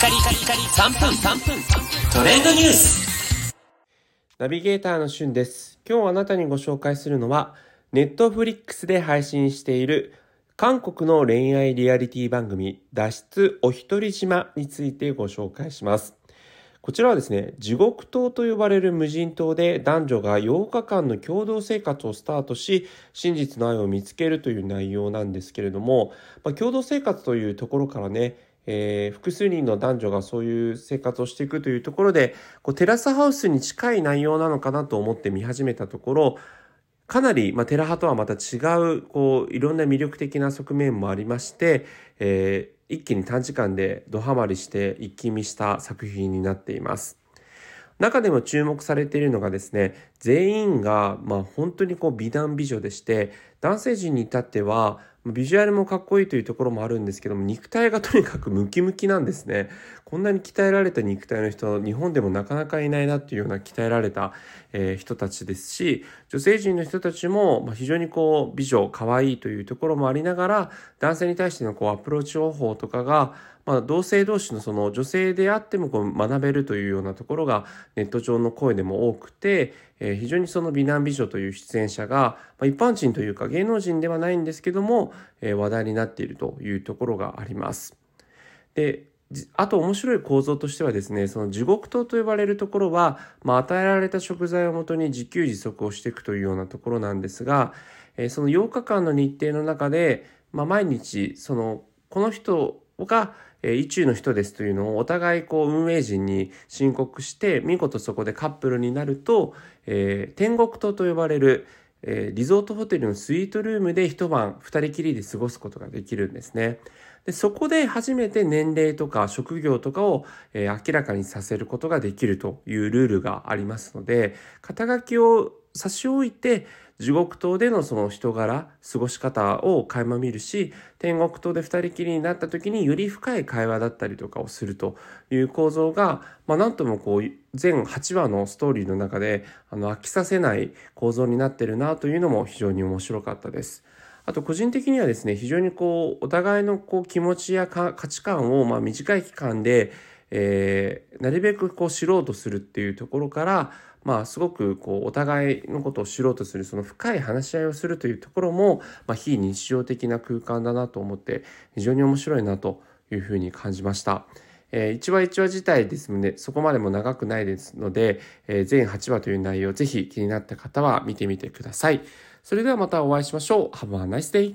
カリカリカリ3分3分トレンドニュースナビゲーターのしゅんです。今日あなたにご紹介するのは、ネットフリックスで配信している韓国の恋愛リアリティ番組、脱出お一人島についてご紹介します。こちらはですね、地獄島と呼ばれる無人島で男女が8日間の共同生活をスタートし、真実の愛を見つけるという内容なんですけれども、まあ、共同生活というところからね、えー複数人の男女がそういう生活をしていくというところでこうテラスハウスに近い内容なのかなと思って見始めたところかなり、まあ、テラハとはまた違うこういろんな魅力的な側面もありまして、えー一気に短時間でドハマりして一気見した作品になっています。中でも注目されているのがですね全員がまあ本当にこう美男美女でして男性陣に至ってはビジュアルもかっこいいというところもあるんですけども肉体がとにかくムキムキなんですね。こんなに鍛えられた肉体の人日本でもなかなかいないなっていうような鍛えられた、えー人たちですし女性陣の人たちもまあ非常にこう美女可愛いというところもありながら男性に対してのこうアプローチ方法とかがまあ、同性同士のその女性であってもこう学べるというようなところがネット上の声でも多くて、えー非常にその美男美女という出演者が、まあ、一般人というか芸能人ではないんですけども、えー話題になっているというところがあります。であと面白い構造としてはですねその地獄島と呼ばれるところは、まあ、与えられた食材をもとに自給自足をしていくというようなところなんですが、えーその8日間の日程の中で、まあ、毎日そのこの人が、えー意中の人ですというのをお互いこう運営陣に申告して見事そこでカップルになると、えー天国島と呼ばれる、えーリゾートホテルのスイートルームで一晩二人きりで過ごすことができるんですね。でそこで初めて年齢とか職業とかを、えー明らかにさせることができるというルールがありますので肩書きを差し置いて地獄島でのその人柄過ごし方を垣間見るし天国島で二人きりになった時により深い会話だったりとかをするという構造が、まあ、なんともこう全8話のストーリーの中であの飽きさせない構造になってるなというのも非常に面白かったです。あと個人的にはですね非常にこうお互いのこう気持ちやか価値観をまあ短い期間で、えーなるべくこう知ろうとするっていうところからまあすごくこうお互いのことを知ろうとするその深い話し合いをするというところも、まあ、非日常的な空間だなと思って非常に面白いなというふうに感じました。えー、1話1話自体ですのでそこまでも長くないですので、えー全8話という内容ぜひ気になった方は見てみてください。それではまたお会いしましょう。Have a nice day!